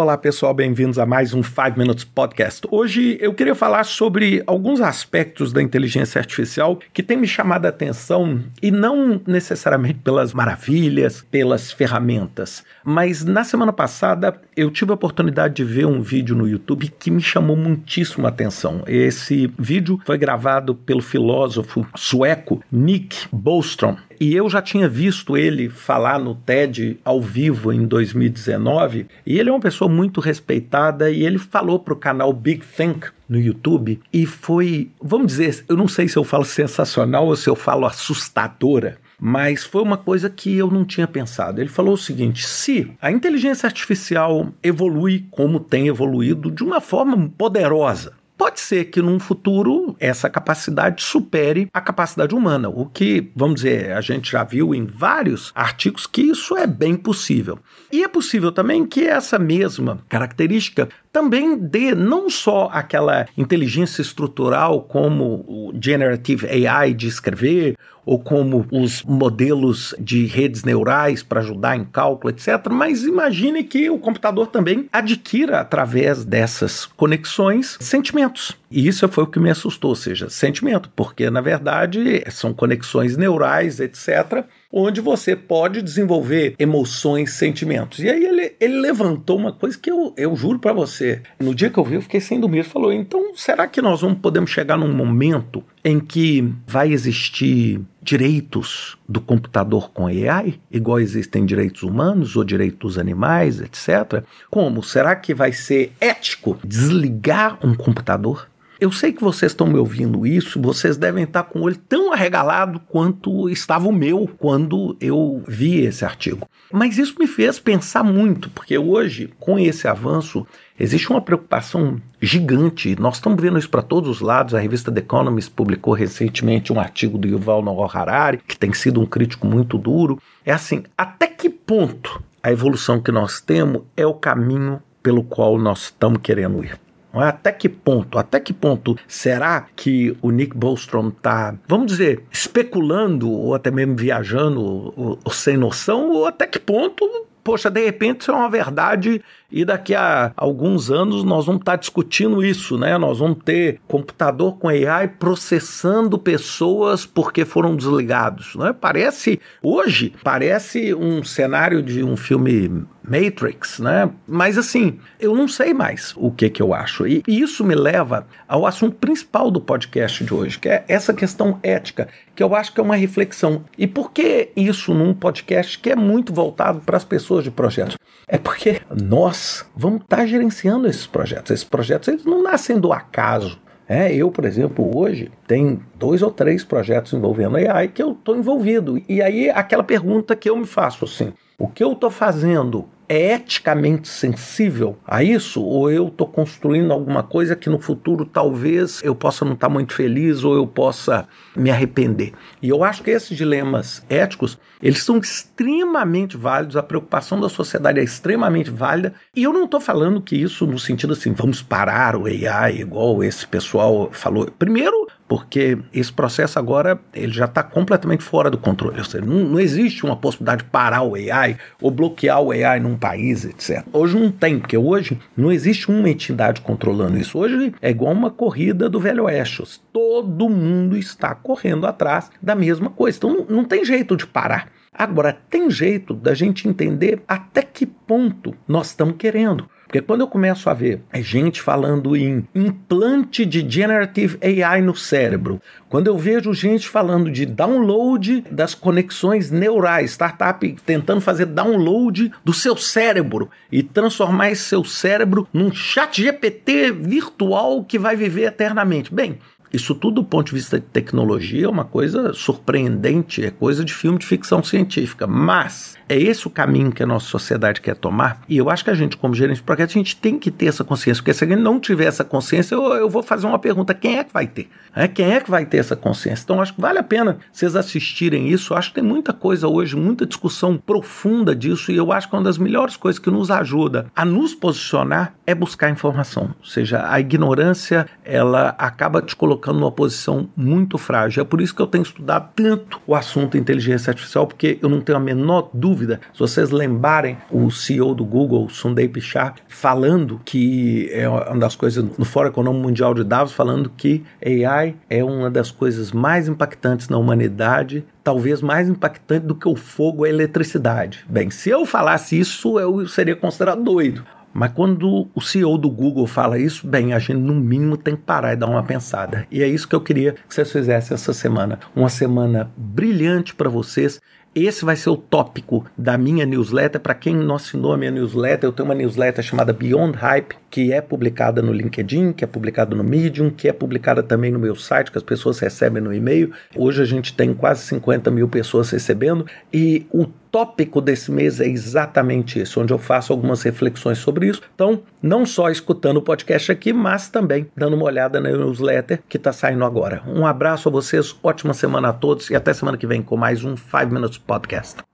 Olá pessoal, bem-vindos a mais um 5 Minutes Podcast. Hoje eu queria falar sobre alguns aspectos da inteligência artificial que têm me chamado a atenção e não necessariamente pelas maravilhas, pelas ferramentas, mas na semana passada eu tive a oportunidade de ver um vídeo no YouTube que me chamou muitíssimo a atenção. Esse vídeo foi gravado pelo filósofo sueco Nick Bostrom. E eu já tinha visto ele falar no TED ao vivo em 2019, e ele é uma pessoa muito respeitada e ele falou para o canal Big Think no YouTube e foi, vamos dizer, eu não sei se eu falo sensacional ou se eu falo assustadora, mas foi uma coisa que eu não tinha pensado. Ele falou o seguinte: se a inteligência artificial evolui como tem evoluído de uma forma poderosa, Pode ser que num futuro essa capacidade supere a capacidade humana, o que, vamos dizer, a gente já viu em vários artigos que isso é bem possível. E é possível também que essa mesma característica também dê não só aquela inteligência estrutural como o generative AI de escrever ou como os modelos de redes neurais para ajudar em cálculo, etc. Mas imagine que o computador também adquira, através dessas conexões, sentimentos. E isso foi o que me assustou, ou seja, sentimento, porque na verdade são conexões neurais, etc., onde você pode desenvolver emoções, sentimentos. E aí ele, ele levantou uma coisa que eu, eu juro para você, no dia que eu vi eu fiquei sem dormir, ele falou, então será que nós vamos podemos chegar num momento em que vai existir direitos do computador com AI, igual existem direitos humanos ou direitos animais, etc. Como? Será que vai ser ético desligar um computador? Eu sei que vocês estão me ouvindo isso, vocês devem estar com o olho tão arregalado quanto estava o meu quando eu vi esse artigo. Mas isso me fez pensar muito, porque hoje, com esse avanço, existe uma preocupação gigante. Nós estamos vendo isso para todos os lados. A revista The Economist publicou recentemente um artigo do Yuval Noah Harari, que tem sido um crítico muito duro. É assim, até que ponto a evolução que nós temos é o caminho pelo qual nós estamos querendo ir? Até que ponto? Até que ponto será que o Nick Bostrom está, vamos dizer, especulando ou até mesmo viajando ou, ou sem noção? Ou até que ponto poxa, de repente isso é uma verdade e daqui a alguns anos nós vamos estar discutindo isso, né? Nós vamos ter computador com AI processando pessoas porque foram desligados, né? Parece hoje parece um cenário de um filme Matrix, né? Mas assim, eu não sei mais o que que eu acho. E isso me leva ao assunto principal do podcast de hoje, que é essa questão ética, que eu acho que é uma reflexão. E por que isso num podcast que é muito voltado para as pessoas de projetos? É porque nós vamos estar gerenciando esses projetos. Esses projetos eles não nascem do acaso. É, eu, por exemplo, hoje tem dois ou três projetos envolvendo AI que eu estou envolvido. E aí aquela pergunta que eu me faço assim: o que eu estou fazendo é eticamente sensível a isso? Ou eu estou construindo alguma coisa que no futuro talvez eu possa não estar tá muito feliz ou eu possa me arrepender? E eu acho que esses dilemas éticos, eles são extremamente válidos, a preocupação da sociedade é extremamente válida, e eu não estou falando que isso no sentido assim, vamos parar o AI, igual esse pessoal falou. Primeiro, porque esse processo agora ele já está completamente fora do controle. Ou seja, não, não, existe uma possibilidade de parar o AI ou bloquear o AI num país, etc. Hoje não tem, porque hoje não existe uma entidade controlando isso. Hoje é igual uma corrida do Velho Oeste. Todo mundo está correndo atrás da mesma coisa. Então não, não tem jeito de parar. Agora, tem jeito da gente entender até que ponto nós estamos querendo. Porque quando eu começo a ver gente falando em implante de generative AI no cérebro, quando eu vejo gente falando de download das conexões neurais, startup tentando fazer download do seu cérebro e transformar esse seu cérebro num chat GPT virtual que vai viver eternamente. Bem, isso tudo do ponto de vista de tecnologia é uma coisa surpreendente, é coisa de filme de ficção científica, mas é esse o caminho que a nossa sociedade quer tomar. E eu acho que a gente, como gerente de projeto, a gente tem que ter essa consciência, porque se a gente não tiver essa consciência, eu, eu vou fazer uma pergunta: quem é que vai ter? É, quem é que vai ter essa consciência? Então, acho que vale a pena vocês assistirem isso. Eu acho que tem muita coisa hoje, muita discussão profunda disso, e eu acho que uma das melhores coisas que nos ajuda a nos posicionar é buscar informação. Ou seja, a ignorância ela acaba te colocando numa posição muito frágil. É por isso que eu tenho estudado tanto o assunto inteligência artificial, porque eu não tenho a menor dúvida. Se vocês lembrarem o CEO do Google, Sundar Pichai, falando que é uma das coisas no Fórum Econômico Mundial de Davos, falando que AI é uma das coisas mais impactantes na humanidade talvez mais impactante do que o fogo e a eletricidade. Bem, se eu falasse isso, eu seria considerado doido. Mas quando o CEO do Google fala isso, bem, a gente no mínimo tem que parar e dar uma pensada. E é isso que eu queria que vocês fizessem essa semana. Uma semana brilhante para vocês. Esse vai ser o tópico da minha newsletter. Para quem não assinou a minha newsletter, eu tenho uma newsletter chamada Beyond Hype, que é publicada no LinkedIn, que é publicada no Medium, que é publicada também no meu site, que as pessoas recebem no e-mail. Hoje a gente tem quase 50 mil pessoas recebendo. E o tópico desse mês é exatamente esse, onde eu faço algumas reflexões sobre isso. Então, não só escutando o podcast aqui, mas também dando uma olhada na newsletter que está saindo agora. Um abraço a vocês, ótima semana a todos e até semana que vem com mais um 5 Minutes Podcast.